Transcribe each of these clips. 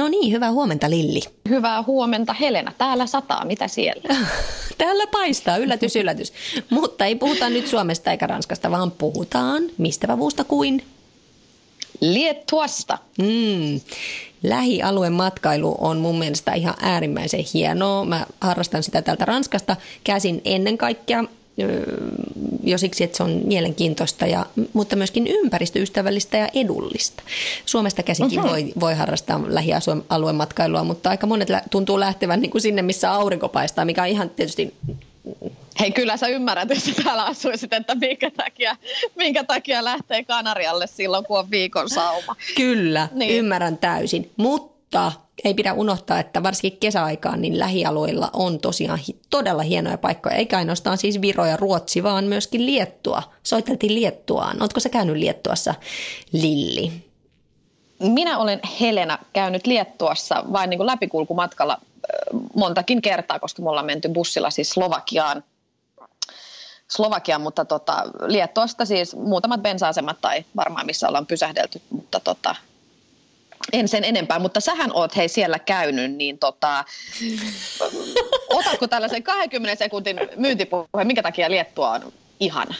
No niin, hyvää huomenta Lilli. Hyvää huomenta Helena. Täällä sataa. Mitä siellä? Täällä paistaa, yllätys, yllätys. Mutta ei puhuta nyt Suomesta eikä Ranskasta, vaan puhutaan mistä muusta kuin Liettuasta. Mm. Lähialueen matkailu on mun mielestä ihan äärimmäisen hienoa. Mä harrastan sitä täältä Ranskasta käsin ennen kaikkea jo siksi, että se on mielenkiintoista, ja, mutta myöskin ympäristöystävällistä ja edullista. Suomesta käsinkin voi, voi harrastaa lähialueen matkailua, mutta aika monet tuntuu lähtevän niin kuin sinne, missä aurinko paistaa, mikä on ihan tietysti Hei, kyllä sä ymmärrät, jos täällä asuisit, että minkä takia, minkä takia lähtee Kanarialle silloin, kun on viikon sauma. Kyllä, niin. ymmärrän täysin. Mutta ei pidä unohtaa, että varsinkin kesäaikaan niin lähialueilla on tosiaan todella hienoja paikkoja. Eikä ainoastaan siis Viro ja Ruotsi, vaan myöskin Liettua. Soiteltiin Liettuaan. Oletko sä käynyt Liettuassa, Lilli? Minä olen Helena käynyt Liettuassa vain niin kuin läpikulkumatkalla montakin kertaa, koska me ollaan menty bussilla siis Slovakiaan Slovakiaan, mutta tota, Liettuasta siis muutamat bensa-asemat tai varmaan missä ollaan pysähdelty, mutta tota, en sen enempää, mutta sähän oot hei siellä käynyt, niin tota, otatko tällaisen 20 sekuntin myyntipuheen, minkä takia Liettua on ihana?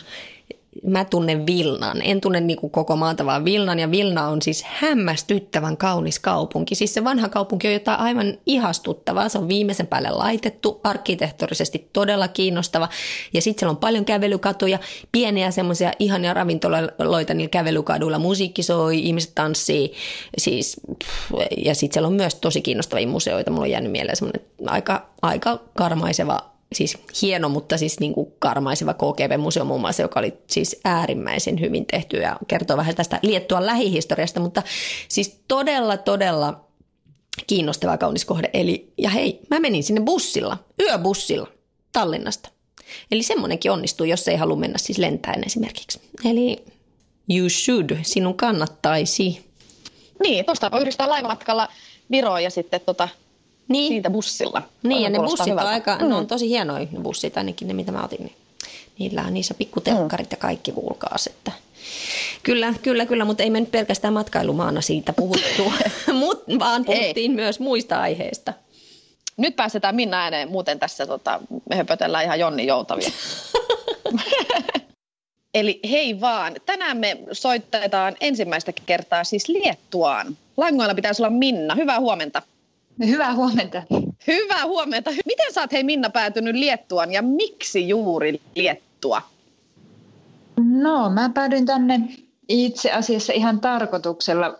Mä tunnen Vilnan. En tunne niin kuin koko maata, vaan Vilnan. Ja Vilna on siis hämmästyttävän kaunis kaupunki. Siis se vanha kaupunki on jotain aivan ihastuttavaa. Se on viimeisen päälle laitettu, arkkitehtorisesti todella kiinnostava. Ja sitten siellä on paljon kävelykatuja, pieniä semmoisia ihania ravintoloita niillä kävelykaduilla. Musiikki soi, ihmiset tanssii. Siis, ja sitten siellä on myös tosi kiinnostavia museoita. Mulla on jäänyt mieleen semmoinen aika, aika karmaiseva siis hieno, mutta siis niin kuin karmaiseva KGB-museo muun muassa, joka oli siis äärimmäisen hyvin tehty ja kertoo vähän tästä Liettuan lähihistoriasta, mutta siis todella, todella kiinnostava kaunis kohde. Eli, ja hei, mä menin sinne bussilla, yöbussilla Tallinnasta. Eli semmoinenkin onnistuu, jos ei halua mennä siis lentäen esimerkiksi. Eli you should, sinun kannattaisi. Niin, tuosta voi yhdistää laivamatkalla Viroon ja sitten tota niin. siitä bussilla. Niin, ja ne bussit hyvältä. on aika, mm. ne on mm. tosi hienoja ne bussit, ainakin ne mitä mä otin. Niin niillä on niissä pikkutelkkarit mm. ja kaikki kuulkaas, että Kyllä, kyllä, kyllä, mutta ei me nyt pelkästään matkailumaana siitä puhuttu, Mut, vaan puhuttiin ei. myös muista aiheista. Nyt pääsetään Minna ääneen, muuten tässä tota, me höpötellään ihan Jonni Joutavia. Eli hei vaan, tänään me soitetaan ensimmäistä kertaa siis Liettuaan. Langoilla pitäisi olla Minna. Hyvää huomenta. Hyvää huomenta. Hyvää huomenta. Miten sä oot hei Minna päätynyt Liettuaan ja miksi juuri Liettua? No, mä päädyin tänne itse asiassa ihan tarkoituksella.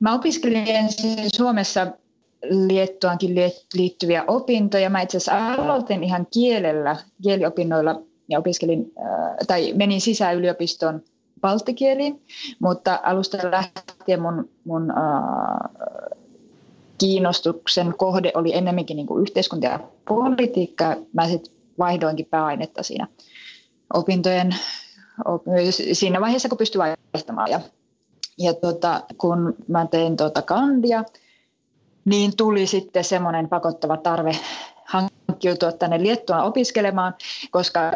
Mä opiskelin ensin Suomessa Liettuankin liittyviä opintoja. Mä itse asiassa aloitin ihan kielellä, kieliopinnoilla ja opiskelin, äh, tai menin sisään yliopiston baltikieliin, mutta alusta lähtien mun, mun äh, kiinnostuksen kohde oli enemmänkin niin kuin yhteiskunta ja politiikka. Mä sitten vaihdoinkin pääainetta siinä opintojen siinä vaiheessa, kun pystyi vaihtamaan. Ja, ja tota, kun mä tein tota kandia, niin tuli sitten semmoinen pakottava tarve hankkiutua tänne Liettuaan opiskelemaan, koska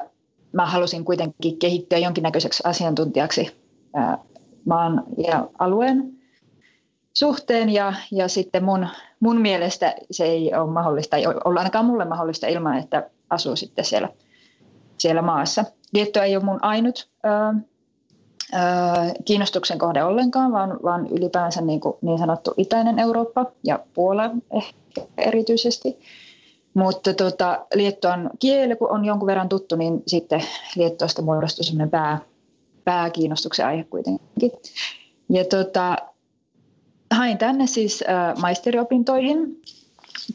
mä halusin kuitenkin kehittyä jonkinnäköiseksi asiantuntijaksi maan ja alueen suhteen ja, ja sitten mun, mun mielestä se ei ole mahdollista, ei ole ainakaan mulle mahdollista ilman, että asuu sitten siellä, siellä maassa. Liettua ei ole mun ainut ö, ö, kiinnostuksen kohde ollenkaan, vaan, vaan ylipäänsä niin, kuin niin sanottu itäinen Eurooppa ja Puola ehkä erityisesti. Mutta tota, Liettuan kieli, kun on jonkun verran tuttu, niin sitten Liettuasta muodostui semmoinen pää, pääkiinnostuksen aihe kuitenkin. Ja tota, hain tänne siis äh, maisteriopintoihin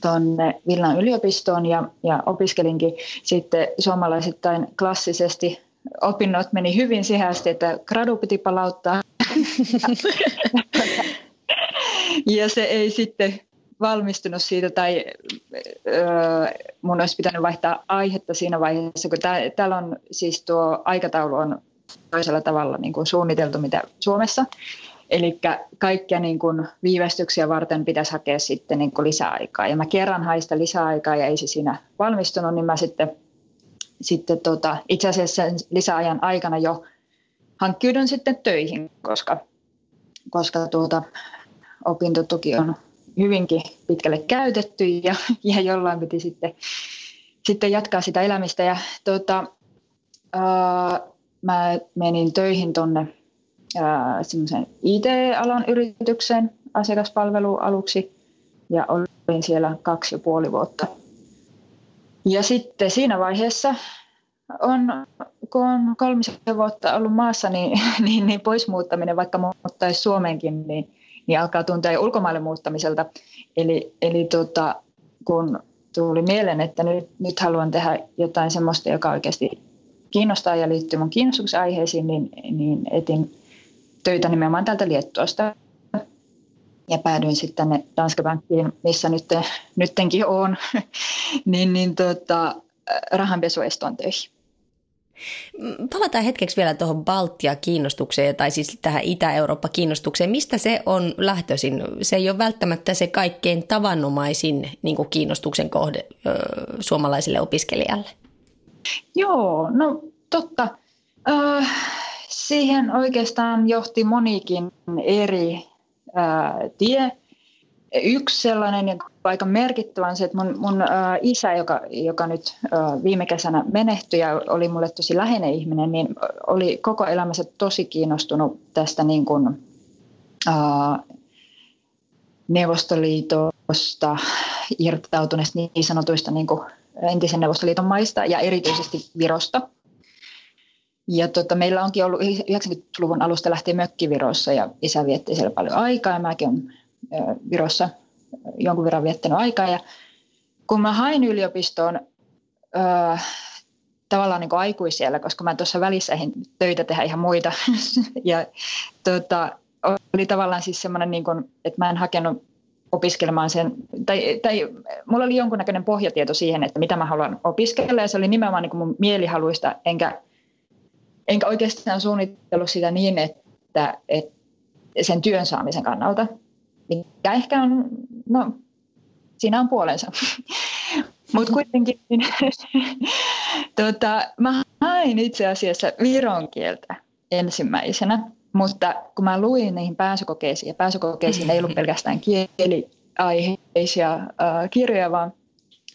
tuonne Villan yliopistoon ja, ja opiskelinkin sitten suomalaisittain klassisesti. Opinnot meni hyvin siihen asti, että gradu piti palauttaa. ja se ei sitten valmistunut siitä tai öö, mun olisi pitänyt vaihtaa aihetta siinä vaiheessa, kun tää, täällä on siis tuo aikataulu on toisella tavalla niin kuin suunniteltu mitä Suomessa. Eli kaikkia niin kuin viivästyksiä varten pitäisi hakea sitten niin kuin lisäaikaa. Ja mä kerran haista lisäaikaa ja ei se siinä valmistunut, niin mä sitten, sitten tota, itse asiassa sen lisäajan aikana jo hankkiudun sitten töihin, koska, koska tuota, opintotuki on hyvinkin pitkälle käytetty ja, ja jollain piti sitten, sitten jatkaa sitä elämistä. Ja tuota, ää, mä menin töihin tuonne semmoisen IT-alan yritykseen asiakaspalvelualuksi ja olin siellä kaksi ja puoli vuotta. Ja sitten siinä vaiheessa on, kun on kolmisen vuotta ollut maassa, niin, niin, niin pois muuttaminen, vaikka muuttaisi Suomeenkin, niin, niin alkaa tuntua jo ulkomaille muuttamiselta. Eli, eli tota, kun tuli mieleen, että nyt, nyt haluan tehdä jotain sellaista, joka oikeasti kiinnostaa ja liittyy mun kiinnostuksen aiheisiin, niin, niin etin töitä nimenomaan täältä Liettuasta. Ja päädyin sitten tänne Danske Bankiin, missä nyt, nyttenkin on, niin, niin tota, rahanpesueston töihin. Palataan hetkeksi vielä tuohon Baltia-kiinnostukseen tai siis tähän Itä-Eurooppa-kiinnostukseen. Mistä se on lähtöisin? Se ei ole välttämättä se kaikkein tavanomaisin niin kiinnostuksen kohde ö, suomalaisille opiskelijalle. Joo, no totta. Äh, siihen oikeastaan johti monikin eri äh, tie. Yksi sellainen ja aika merkittävä on se, että mun, mun ä, isä, joka, joka nyt ä, viime kesänä menehtyi ja oli mulle tosi läheinen ihminen, niin oli koko elämänsä tosi kiinnostunut tästä niin kuin, ä, Neuvostoliitosta irtautuneista niin sanotuista niin kuin entisen Neuvostoliiton maista ja erityisesti Virosta. Ja tota, meillä onkin ollut 90-luvun alusta lähtien mökki Virossa ja isä vietti siellä paljon aikaa ja mäkin olen Virossa jonkun verran viettänyt aikaa. Ja kun mä hain yliopistoon öö, tavallaan niin aikuisiellä, koska mä tuossa välissä ehdin töitä tehdä ihan muita. ja tota, oli tavallaan siis semmoinen, niin kuin, että mä en hakenut opiskelemaan sen, tai, tai mulla oli jonkunnäköinen pohjatieto siihen, että mitä mä haluan opiskella, ja se oli nimenomaan niin kuin mun mielihaluista, enkä, enkä oikeastaan suunnitellut sitä niin, että, että sen työn saamisen kannalta mikä ehkä on, no siinä on puolensa. Mutta kuitenkin niin, tota, mä hain itse asiassa viron kieltä ensimmäisenä, mutta kun mä luin niihin pääsykokeisiin, ja pääsykokeisiin ei ollut pelkästään kieliaiheisia äh, kirjoja, vaan,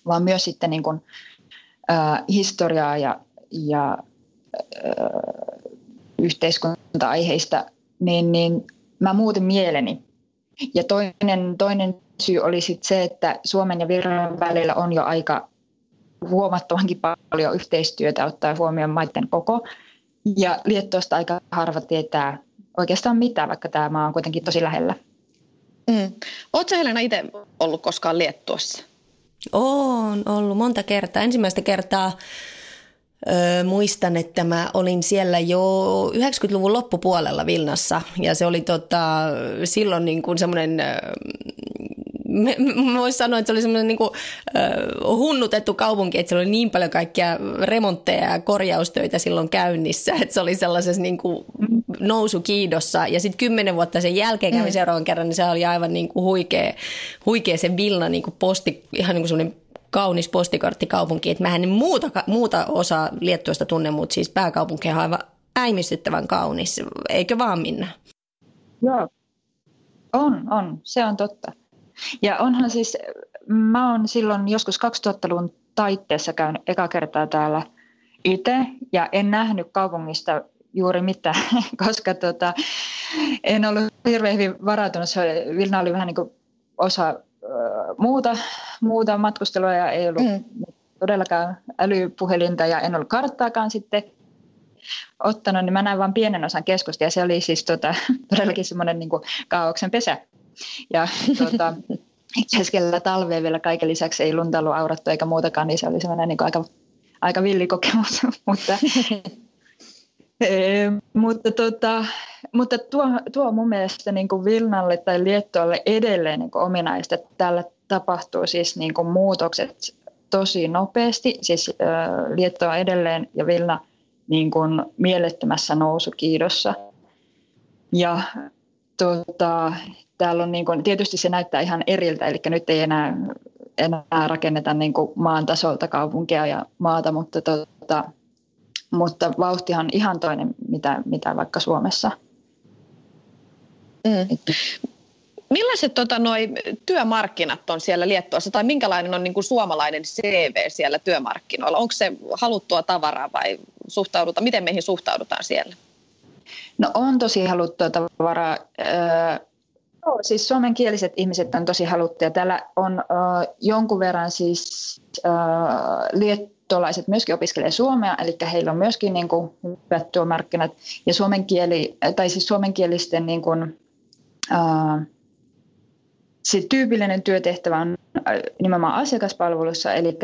vaan myös sitten niin kun, äh, historiaa ja, ja yhteiskunta-aiheista, niin, niin mä muutin mieleni ja toinen, toinen syy oli sit se, että Suomen ja Viron välillä on jo aika huomattavankin paljon yhteistyötä ottaa huomioon maiden koko. Ja Liettuosta aika harva tietää oikeastaan mitään, vaikka tämä maa on kuitenkin tosi lähellä. Mm. Oletko Helena itse ollut koskaan Liettuossa? Olen ollut monta kertaa. Ensimmäistä kertaa Öö, muistan, että mä olin siellä jo 90-luvun loppupuolella Vilnassa ja se oli tota, silloin niin kuin semmoinen mä voisin sanoa, että se oli semmoinen niin kuin, uh, hunnutettu kaupunki, että siellä oli niin paljon kaikkia remontteja ja korjaustöitä silloin käynnissä, että se oli sellaisessa niin kuin nousukiidossa. Ja sitten kymmenen vuotta sen jälkeen kävin mm. seuraavan kerran, niin se oli aivan niin kuin huikea, huikea se Vilna niin kuin posti, ihan niin kuin semmoinen kaunis postikorttikaupunki, että mähän muuta, muuta osaa Liettuosta tunne, mutta siis pääkaupunki on aivan äimistyttävän kaunis, eikö vaan Minna? Joo, on, on, se on totta. Ja onhan siis, mä oon silloin joskus 2000-luvun taitteessa käynyt eka kertaa täällä itse ja en nähnyt kaupungista juuri mitään, koska tota, en ollut hirveän hyvin varautunut. Vilna oli vähän niin kuin osa muuta, muuta matkustelua ja ei ollut mm. todellakaan älypuhelinta ja en ollut karttaakaan sitten ottanut, niin mä näin vain pienen osan keskusta ja se oli siis tota, todellakin semmoinen niin kaauksen pesä. Ja tota, keskellä talvea vielä kaiken lisäksi ei lunta ollut aurattu eikä muutakaan, niin se oli semmoinen niin aika, aika villi kokemus, mutta E, mutta, tota, mutta tuo, tuo mun mielestä niin kuin Vilnalle tai Liettualle edelleen niin kuin ominaista, että täällä tapahtuu siis niin kuin muutokset tosi nopeasti. Siis äh, Liettua edelleen ja Vilna niin kuin mielettömässä nousukiidossa. Ja tota, täällä on niin kuin, tietysti se näyttää ihan eriltä, eli nyt ei enää, enää rakenneta niin kuin maan tasolta kaupunkia ja maata, mutta, tota, mutta vauhtihan on ihan toinen, mitä, mitä vaikka Suomessa. Mm. Millaiset tota, noi työmarkkinat on siellä Liettuassa tai minkälainen on niin kuin suomalainen CV siellä työmarkkinoilla? Onko se haluttua tavaraa vai suhtaudutaan, miten meihin suhtaudutaan siellä? No on tosi haluttua tavaraa. Öö, siis suomenkieliset ihmiset on tosi haluttuja. Täällä on öö, jonkun verran siis öö, liettolaiset myöskin opiskelee suomea, eli heillä on myöskin niin kuin, hyvät työmarkkinat. Ja suomen kieli, tai siis suomenkielisten niin kuin, öö, se tyypillinen työtehtävä on nimenomaan asiakaspalvelussa, eli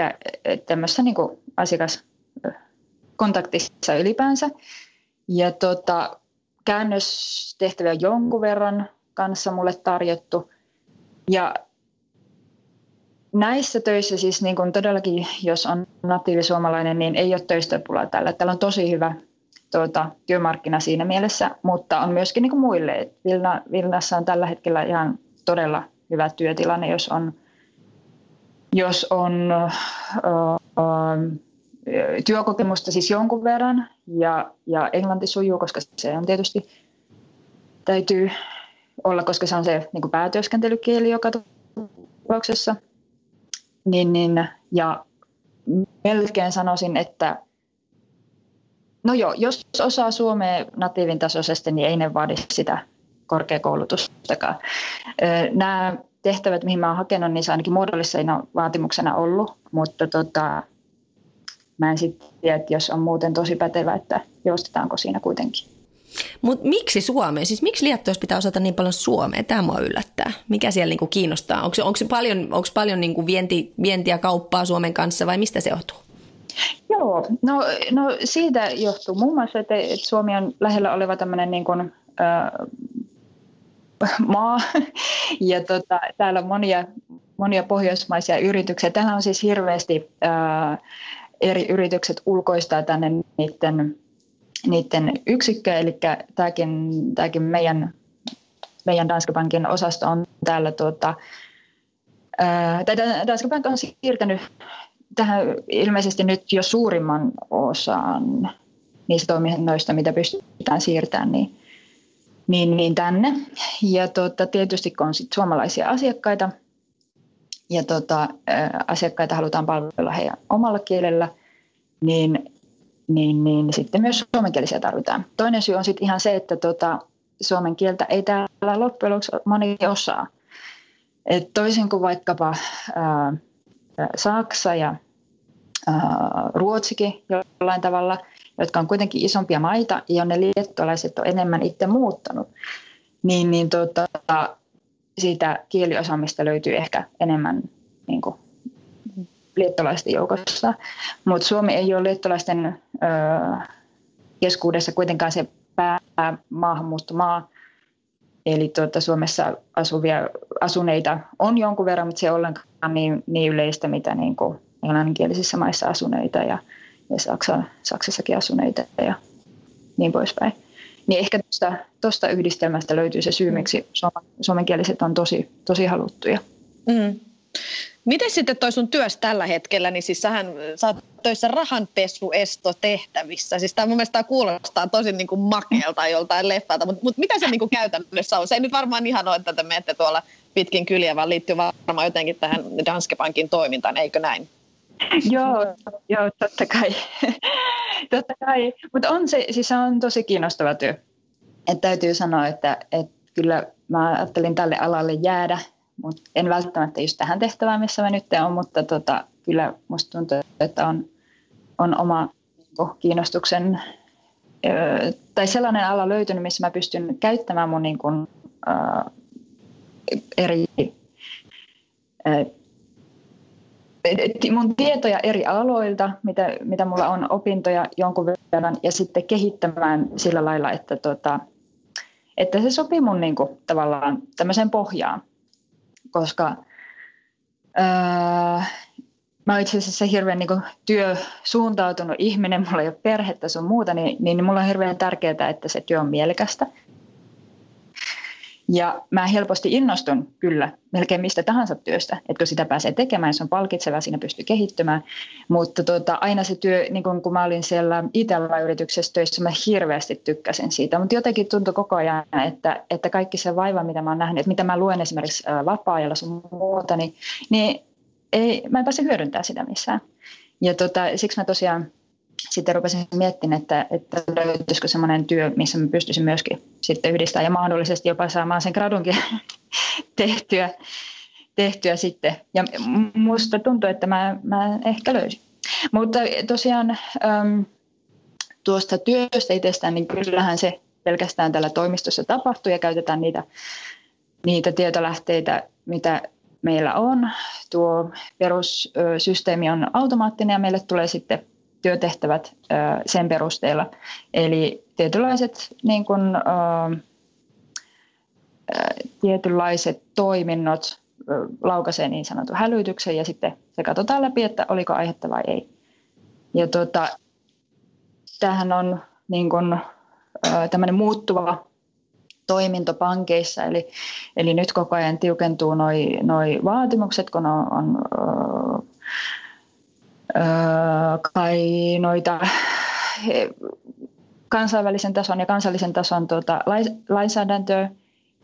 tämmöisessä niin kuin asiakaskontaktissa ylipäänsä. Ja tota, käännöstehtäviä jonkun verran kanssa mulle tarjottu. Ja näissä töissä siis niin kuin todellakin, jos on natiivisuomalainen, niin ei ole töistä pulaa täällä. Täällä on tosi hyvä tuota, työmarkkina siinä mielessä, mutta on myöskin niin kuin muille. Vilna, Vilnassa on tällä hetkellä ihan todella hyvä työtilanne, jos on, jos on ö, ö, työkokemusta siis jonkun verran ja, ja englanti sujuu, koska se on tietysti täytyy olla, koska se on se niin kuin päätyöskentelykieli joka tapauksessa. Niin, niin, ja melkein sanoisin, että no joo, jos osaa suomea natiivin tasoisesti, niin ei ne vaadi sitä korkeakoulutustakaan. Nämä tehtävät, mihin mä oon hakenut, niin se ainakin muodollisena vaatimuksena ollut, mutta tota, mä en sitten tiedä, että jos on muuten tosi pätevä, että joustetaanko siinä kuitenkin. Mutta miksi Suomeen? Siis miksi Liettuassa pitää osata niin paljon suomea? Tämä mua yllättää. Mikä siellä niinku kiinnostaa? Onko, onko paljon, onko paljon niinku vienti, vientiä kauppaa Suomen kanssa vai mistä se johtuu? Joo, no, no siitä johtuu muun muassa, että, että Suomi on lähellä oleva tämmöinen niin kuin, äh, maa ja tota, täällä on monia, monia pohjoismaisia yrityksiä. Täällä on siis hirveästi äh, eri yritykset ulkoistaa tänne niiden, niiden yksikköä, eli tämäkin, tämäkin meidän, meidän Danske Bankin osasto on täällä, tuota, ää, Danske Bank on siirtänyt tähän ilmeisesti nyt jo suurimman osan niistä toiminnoista, mitä pystytään siirtämään, niin, niin, niin tänne. Ja tuota, tietysti kun on sit suomalaisia asiakkaita, ja tota, asiakkaita halutaan palvella heidän omalla kielellä, niin, niin, niin sitten myös suomenkielisiä tarvitaan. Toinen syy on sitten ihan se, että tota, suomen kieltä ei täällä loppujen lopuksi moni osaa. Et toisin kuin vaikkapa ää, Saksa ja ää, Ruotsikin jollain tavalla, jotka on kuitenkin isompia maita, ja ne liettualaiset on enemmän itse muuttanut, niin, niin tota, siitä kieliosaamista löytyy ehkä enemmän niin kuin, liettolaisten joukossa. Mutta Suomi ei ole liettolaisten ö, keskuudessa kuitenkaan se päämaahanmuuttomaa. Eli tuota, Suomessa asuvia asuneita on jonkun verran, mutta se ei ollenkaan niin, niin yleistä, mitä niin kuin englanninkielisissä maissa asuneita ja, ja Saksa, Saksassakin asuneita ja niin poispäin. Niin ehkä tuosta yhdistelmästä löytyy se syy, miksi suomenkieliset on tosi, tosi haluttuja. Mm. Miten sitten toi sun työs tällä hetkellä, niin siis sähän sä oot töissä rahanpesuestotehtävissä. Siis tämä mun mielestä kuulostaa tosi niin kuin makealta joltain leffalta, mutta, mutta mitä se niin kuin käytännössä on? Se ei nyt varmaan ihan ole, että te menette tuolla pitkin kyliä, vaan liittyy varmaan jotenkin tähän Danske Bankin toimintaan, eikö näin? joo, joo, totta kai. totta kai. Mutta on se, siis se on tosi kiinnostava työ. Et täytyy sanoa, että, että kyllä mä ajattelin tälle alalle jäädä, mutta en välttämättä just tähän tehtävään, missä mä nyt on, mutta tota, kyllä musta tuntuu, että on, on oma niin kiinnostuksen tai sellainen ala löytynyt, missä mä pystyn käyttämään mun niin kuin, äh, eri äh, mun tietoja eri aloilta, mitä, mitä mulla on opintoja jonkun verran, ja sitten kehittämään sillä lailla, että, tota, että se sopii mun niin kuin, tavallaan tämmöiseen pohjaan koska Öö, mä oon itse asiassa hirveän niin työsuuntautunut ihminen, mulla ei ole perhettä sun muuta, niin, niin mulla on hirveän tärkeää, että se työ on mielekästä. Ja mä helposti innostun kyllä melkein mistä tahansa työstä, että kun sitä pääsee tekemään, se on palkitseva, siinä pystyy kehittymään. Mutta tota, aina se työ, niin kun, kun mä olin siellä Itä-yrityksessä töissä, mä hirveästi tykkäsin siitä. Mutta jotenkin tuntui koko ajan, että, että kaikki se vaiva, mitä mä oon nähnyt, että mitä mä luen esimerkiksi vapaa-ajalla sun muuta, niin, niin ei, mä en pääse hyödyntämään sitä missään. Ja tota, siksi mä tosiaan sitten rupesin miettimään, että, että löytyisikö semmoinen työ, missä mä pystyisin myöskin sitten yhdistämään ja mahdollisesti jopa saamaan sen gradunkin tehtyä, tehtyä sitten. Ja musta tuntuu, että mä, mä ehkä löysin. Mutta tosiaan äm, tuosta työstä itsestään, niin kyllähän se pelkästään tällä toimistossa tapahtuu ja käytetään niitä, niitä tietolähteitä, mitä meillä on. Tuo perussysteemi on automaattinen ja meille tulee sitten työtehtävät sen perusteella. Eli tietynlaiset, niin kuin, tietynlaiset toiminnot laukaisee niin sanotun hälytyksen ja sitten se katsotaan läpi, että oliko aihetta vai ei. Ja tuota, tämähän on niin kuin, tämmöinen muuttuva toiminto pankeissa, eli, eli nyt koko ajan tiukentuu noi, noi vaatimukset, kun on, on kai noita kansainvälisen tason ja kansallisen tason tuota, lainsäädäntöä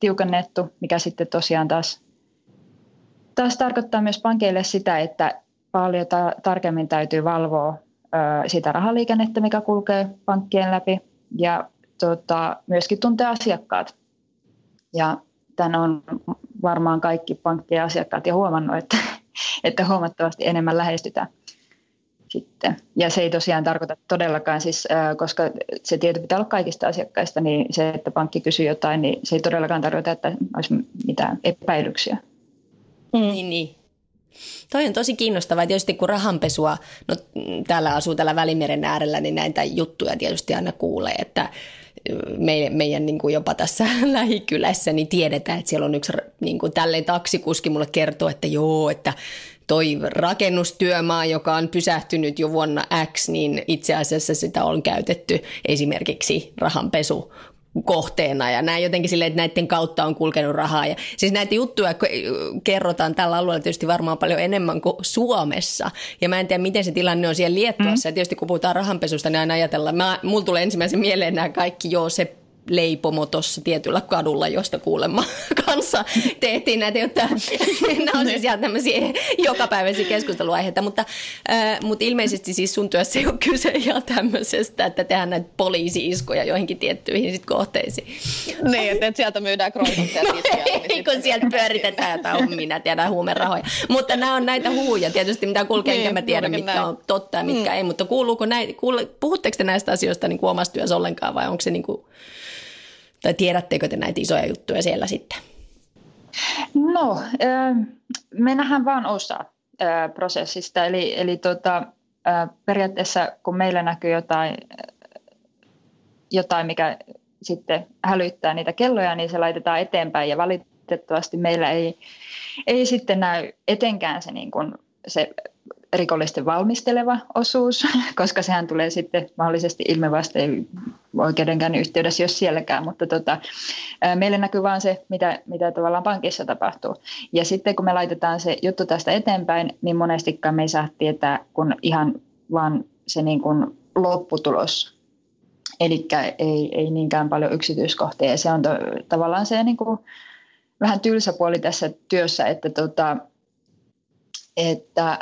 tiukennettu, mikä sitten tosiaan taas, taas tarkoittaa myös pankeille sitä, että paljon ta- tarkemmin täytyy valvoa ö, sitä rahaliikennettä, mikä kulkee pankkien läpi ja tota, myöskin tuntea asiakkaat. Ja tämän on varmaan kaikki pankkien asiakkaat jo huomannut, että, että huomattavasti enemmän lähestytään sitten. Ja se ei tosiaan tarkoita todellakaan, siis, koska se tieto pitää olla kaikista asiakkaista, niin se, että pankki kysyy jotain, niin se ei todellakaan tarkoita, että olisi mitään epäilyksiä. Mm. Niin, niin. Toi on tosi kiinnostavaa. Tietysti kun rahanpesua, no täällä asuu täällä Välimeren äärellä, niin näitä juttuja tietysti aina kuulee, että meidän, meidän niin kuin jopa tässä lähikylässä niin tiedetään, että siellä on yksi niin kuin tälleen taksikuski mulle kertoo, että joo, että toi rakennustyömaa, joka on pysähtynyt jo vuonna X, niin itse asiassa sitä on käytetty esimerkiksi rahanpesu kohteena ja näin jotenkin silleen, että näiden kautta on kulkenut rahaa. Ja siis näitä juttuja kerrotaan tällä alueella tietysti varmaan paljon enemmän kuin Suomessa. Ja mä en tiedä, miten se tilanne on siellä Liettuassa. Mm. Ja tietysti kun puhutaan rahanpesusta, niin aina ajatellaan, mä, mulla tulee ensimmäisen mieleen nämä kaikki, joo se leipomo tuossa tietyllä kadulla, josta kuulemma kanssa tehtiin näitä, jotta nämä on siis ihan tämmöisiä jokapäiväisiä keskusteluaiheita, mutta, äh, mutta ilmeisesti siis sun työssä ei ole kyse ihan tämmöisestä, että tehdään näitä poliisi-iskoja joihinkin tiettyihin sit kohteisiin. Niin, että, sieltä myydään kroisotteja. no ei, kun sieltä pyöritetään jotain, minä tiedän, huumerahoja. Mutta nämä on näitä huuja tietysti, mitä kulkee, niin, enkä mä tiedä, mitkä näin. on totta ja mitkä mm. ei, mutta kuuluuko näitä, kuule, puhutteko te näistä asioista niin kuin omassa työssä ollenkaan vai onko se niin kuin tai tiedättekö te näitä isoja juttuja siellä sitten? No, me nähdään vain osa prosessista. Eli, eli tota, periaatteessa kun meillä näkyy jotain, jotain, mikä sitten hälyttää niitä kelloja, niin se laitetaan eteenpäin ja valitettavasti meillä ei, ei sitten näy etenkään se, niin kuin, se rikollisten valmisteleva osuus, koska sehän tulee sitten mahdollisesti ilmevasteen oikeudenkäynnin yhteydessä, jos sielläkään, mutta tota, meille näkyy vain se, mitä, mitä tavallaan pankissa tapahtuu. Ja sitten kun me laitetaan se juttu tästä eteenpäin, niin monestikaan me ei saa tietää, kun ihan vaan se niin kuin lopputulos. Eli ei, ei niinkään paljon yksityiskohtia. Ja se on to, tavallaan se niin kuin vähän tylsä puoli tässä työssä, että, tota, että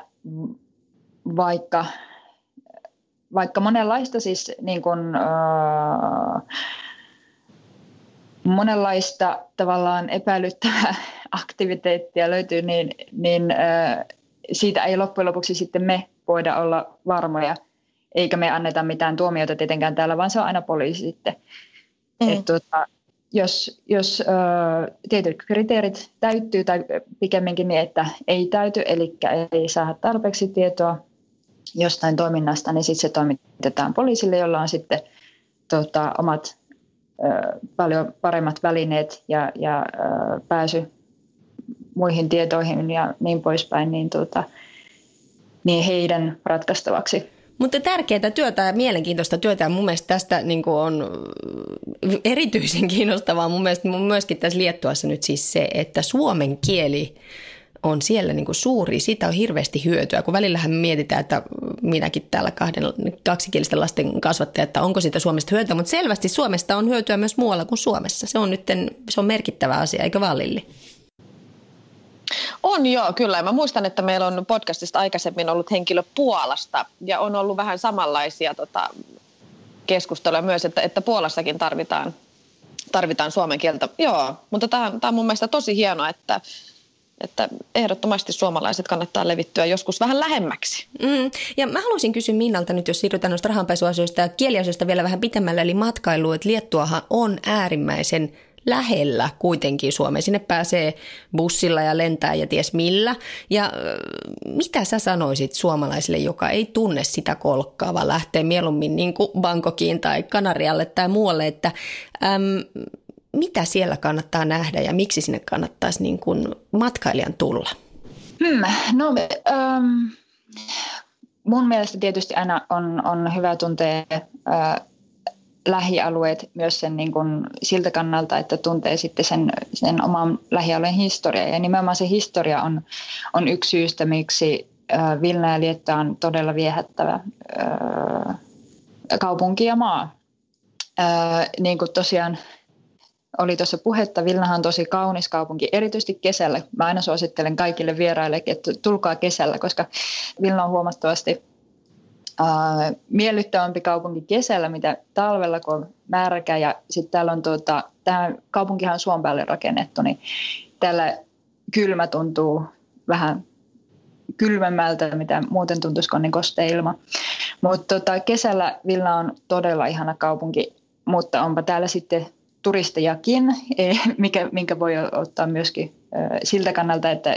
vaikka, vaikka monenlaista siis niin kuin, äh, monenlaista tavallaan epäilyttävää aktiviteettia löytyy, niin, niin äh, siitä ei loppujen lopuksi sitten me voida olla varmoja, eikä me anneta mitään tuomioita tietenkään täällä, vaan se on aina poliisi sitten. Mm. Et, tuota, jos jos äh, tietyt kriteerit täyttyy tai pikemminkin niin, että ei täyty, eli ei saa tarpeeksi tietoa jostain toiminnasta, niin sitten se toimitetaan poliisille, jolla on sitten tota, omat ö, paljon paremmat välineet ja, ja ö, pääsy muihin tietoihin ja niin poispäin, niin, tuota, niin heidän ratkaistavaksi. Mutta tärkeää työtä ja mielenkiintoista työtä ja mun mielestä tästä niin on erityisen kiinnostavaa mun mielestä myöskin tässä Liettuassa nyt siis se, että suomen kieli on siellä niin kuin suuri, siitä on hirveästi hyötyä, kun välillähän mietitään, että minäkin täällä kahden kaksikielisten lasten kasvattaja, että onko siitä Suomesta hyötyä, mutta selvästi Suomesta on hyötyä myös muualla kuin Suomessa. Se on nyt se on merkittävä asia, eikö vaan Lilli? On joo, kyllä. Mä muistan, että meillä on podcastista aikaisemmin ollut henkilö Puolasta ja on ollut vähän samanlaisia tota, keskusteluja myös, että, että Puolassakin tarvitaan, tarvitaan suomen kieltä. Joo, mutta tämä, on mun mielestä tosi hienoa, että, että ehdottomasti suomalaiset kannattaa levittyä joskus vähän lähemmäksi. Mm. Ja mä haluaisin kysyä Minnalta nyt, jos siirrytään noista rahanpesuasioista ja kieliasioista vielä vähän pitemmälle, eli matkailu, että Liettuahan on äärimmäisen lähellä kuitenkin Suomeen. Sinne pääsee bussilla ja lentää ja ties millä. Ja mitä sä sanoisit suomalaisille, joka ei tunne sitä kolkkaa, vaan lähtee mieluummin niin kuin Bangkokiin tai Kanarialle tai muualle, että äm, mitä siellä kannattaa nähdä ja miksi sinne kannattaisi niin kuin matkailijan tulla? Hmm, no, um, mun mielestä tietysti aina on, on hyvä tuntea lähialueet myös sen niin kuin siltä kannalta, että tuntee sitten sen, sen oman lähialueen historiaa. Ja nimenomaan se historia on, on yksi syystä, miksi Vilna ja on todella viehättävä kaupunki ja maa. Niin kuin tosiaan oli tuossa puhetta. Vilnahan on tosi kaunis kaupunki, erityisesti kesällä. Mä aina suosittelen kaikille vieraille, että tulkaa kesällä, koska Vilna on huomattavasti äh, miellyttävämpi kaupunki kesällä, mitä talvella, kun on märkä. Ja sitten täällä on, tuota, tämä kaupunkihan on suon päälle rakennettu, niin täällä kylmä tuntuu vähän kylmemmältä, mitä muuten tuntuisi, kun niin kosteilma. Mutta tota, kesällä Vilna on todella ihana kaupunki, mutta onpa täällä sitten turistejakin, e, mikä, minkä voi ottaa myöskin siltä kannalta, että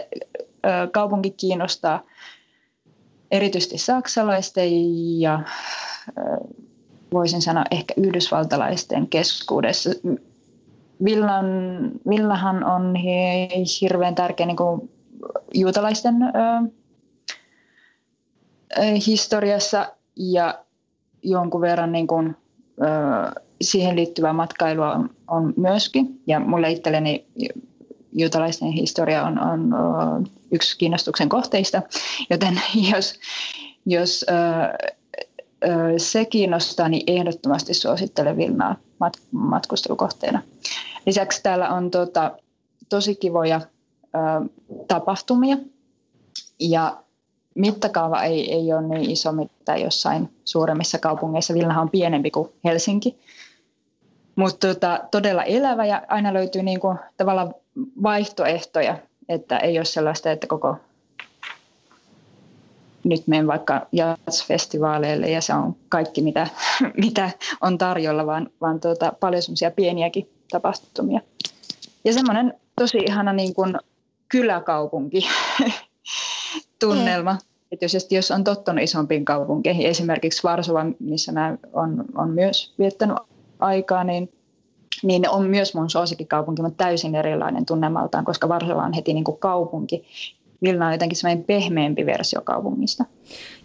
kaupunki kiinnostaa erityisesti saksalaisten ja voisin sanoa ehkä yhdysvaltalaisten keskuudessa. Villan, Villahan on hirveän tärkeä niin kuin juutalaisten historiassa ja jonkun verran niin kuin, siihen liittyvää matkailua on, on myöskin. Ja mulle itselleni juutalaisten historia on, on, yksi kiinnostuksen kohteista, joten jos, jos se kiinnostaa, niin ehdottomasti suosittelen Vilnaa mat, matkustelukohteena. Lisäksi täällä on tota, tosi kivoja ö, tapahtumia ja mittakaava ei, ei ole niin iso, mitä jossain suuremmissa kaupungeissa. Vilnahan on pienempi kuin Helsinki. Mutta tota, todella elävä ja aina löytyy niinku tavallaan vaihtoehtoja, että ei ole sellaista, että koko nyt menen vaikka jazzfestivaaleille ja se on kaikki, mitä, mitä on tarjolla, vaan, vaan tuota, paljon semmoisia pieniäkin tapahtumia. Ja semmoinen tosi ihana niin kuin kyläkaupunki tunnelma. Mm. Että jos, jos on tottunut isompiin kaupunkeihin, esimerkiksi Varsova, missä mä on, on myös viettänyt aikaa, niin, niin on myös mun suosikkikaupunki, mutta täysin erilainen tunnemaltaan, koska Varsova on heti niin kuin kaupunki. Vilna on jotenkin semmoinen pehmeämpi versio kaupungista.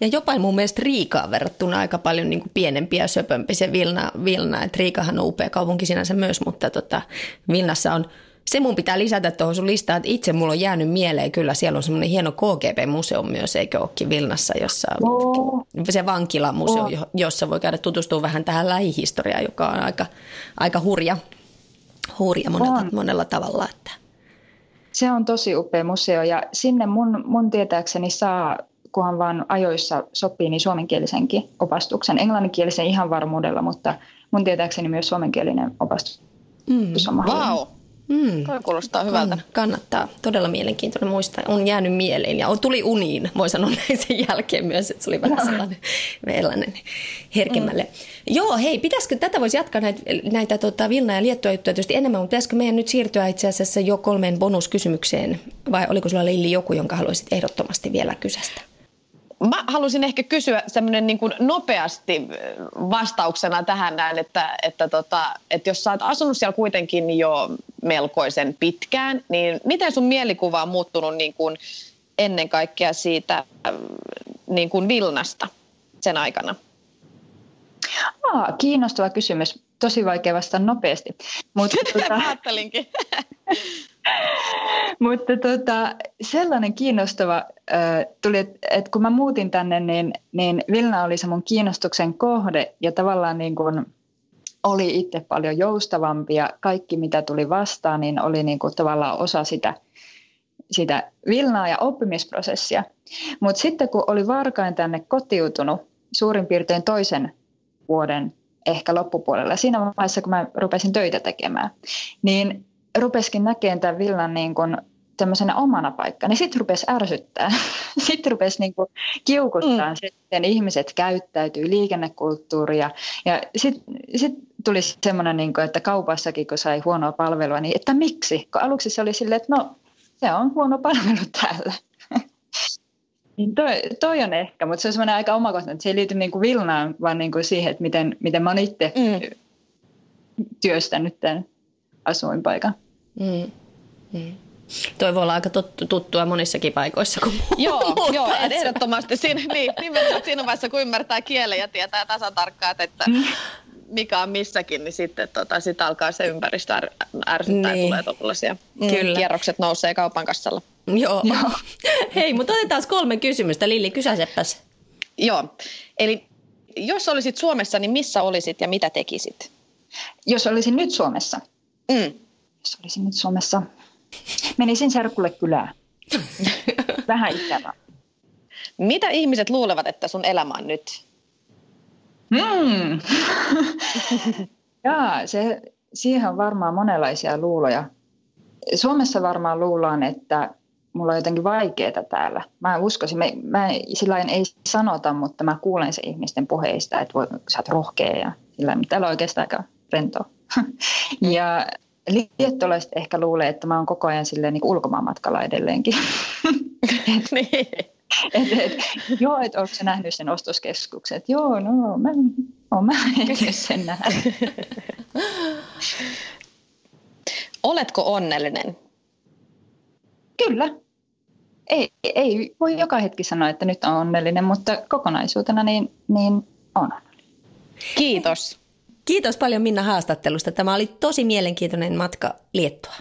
Ja jopa mun mielestä Riikaan verrattuna aika paljon niin kuin pienempi ja söpömpi se Vilna. Vilna. Et Riikahan on upea kaupunki sinänsä myös, mutta tota, Vilnassa on se mun pitää lisätä tuohon sun listaan, että itse mulla on jäänyt mieleen kyllä, siellä on semmoinen hieno KGB-museo myös, eikö olekin Vilnassa, jossa oh. se vankilamuseo, oh. jossa voi käydä tutustua vähän tähän lähihistoriaan, joka on aika, aika hurja, hurja monella, monella tavalla. Että. Se on tosi upea museo ja sinne mun, mun tietääkseni saa kunhan vaan ajoissa sopii, niin suomenkielisenkin opastuksen. Englanninkielisen ihan varmuudella, mutta mun tietääkseni myös suomenkielinen opastus mm. on Wow. Mm. Toi kuulostaa hyvältä. kannattaa. Todella mielenkiintoinen muista. On jäänyt mieleen ja tuli uniin, voi sanoa näin sen jälkeen myös, että se oli vähän sellainen, sellainen herkemmälle. Mm. Joo, hei, pitäisikö, tätä voisi jatkaa näitä, näitä tota, Vilna ja Liettua juttuja tietysti enemmän, mutta pitäisikö meidän nyt siirtyä itse asiassa jo kolmeen bonuskysymykseen, vai oliko sulla Lilli joku, jonka haluaisit ehdottomasti vielä kysästä? Mä halusin ehkä kysyä semmoinen niin nopeasti vastauksena tähän näin, että, että, tota, että jos sä oot asunut siellä kuitenkin jo melkoisen pitkään, niin miten sun mielikuva on muuttunut niin kuin ennen kaikkea siitä niin kuin Vilnasta sen aikana? Aa, kiinnostava kysymys. Tosi vaikea vastata nopeasti. Mutta, tuota, Ajattelinkin. mutta tuota, sellainen kiinnostava äh, tuli, että et kun mä muutin tänne, niin, niin Vilna oli se mun kiinnostuksen kohde ja tavallaan niin kuin oli itse paljon joustavampi ja kaikki mitä tuli vastaan, niin oli niin kuin tavallaan osa sitä, sitä Vilnaa ja oppimisprosessia. Mutta sitten kun oli varkain tänne kotiutunut suurin piirtein toisen vuoden ehkä loppupuolella, siinä vaiheessa kun mä rupesin töitä tekemään, niin rupeskin näkemään tämän villan niin kuin tämmöisenä omana paikkana, niin sitten rupesi ärsyttää. sitten rupesi niin kuin kiukuttaa mm. sitten ihmiset käyttäytyy, liikennekulttuuria. Ja sitten sit tuli semmoinen, niin kuin, että kaupassakin kun sai huonoa palvelua, niin että miksi? Kun aluksi se oli silleen, että no se on huono palvelu täällä. Niin toi, toi on ehkä, mutta se on semmoinen aika omakohtainen, että se ei liity niin kuin Vilnaan, vaan niin kuin siihen, että miten, miten mä oon itse mm. työstänyt tämän asuinpaikan. Mm. Mm. Toi voi olla aika tuttu, tuttua monissakin paikoissa kuin Joo, joo ehdottomasti. Siinä, niin, nimenomaan siinä vaiheessa, kun ymmärtää kielen ja tietää tasan tarkkaan, että mm. Mikä on missäkin, niin sitten tota, sit alkaa se ympäristö är, ärsyttää niin. ja tulee tuollaisia mm, Kyllä. kierrokset nousee kaupan kassalla. Joo. joo. Hei, mutta otetaan kolme kysymystä. Lilli, kysäsepäs. Joo, eli jos olisit Suomessa, niin missä olisit ja mitä tekisit? Jos olisin nyt Suomessa? Mm. Jos olisin nyt Suomessa, menisin serkulle kylään. Vähän ikävä. Mitä ihmiset luulevat, että sun elämä on nyt? Hmm. Jaa, se, siihen on varmaan monenlaisia luuloja. Suomessa varmaan luullaan, että mulla on jotenkin vaikeaa täällä. Mä uskoisin, mä, mä sillä ei sanota, mutta mä kuulen se ihmisten puheista, että voi, sä oot rohkea ja sillä täällä on oikeastaan aika rentoa. ja liettolaiset ehkä luulee, että mä oon koko ajan silleen niin ulkomaanmatkalla edelleenkin. niin. et, et, joo, että oletko nähnyt sen ostoskeskuksen? Et, joo, no, mä oon mä sen nähnyt. Oletko onnellinen? Kyllä. Ei, ei voi joka hetki sanoa, että nyt on onnellinen, mutta kokonaisuutena niin, niin on. Kiitos. Kiitos paljon Minna haastattelusta. Tämä oli tosi mielenkiintoinen matka Liettua.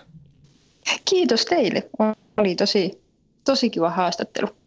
Kiitos teille. Oli tosi, tosi kiva haastattelu.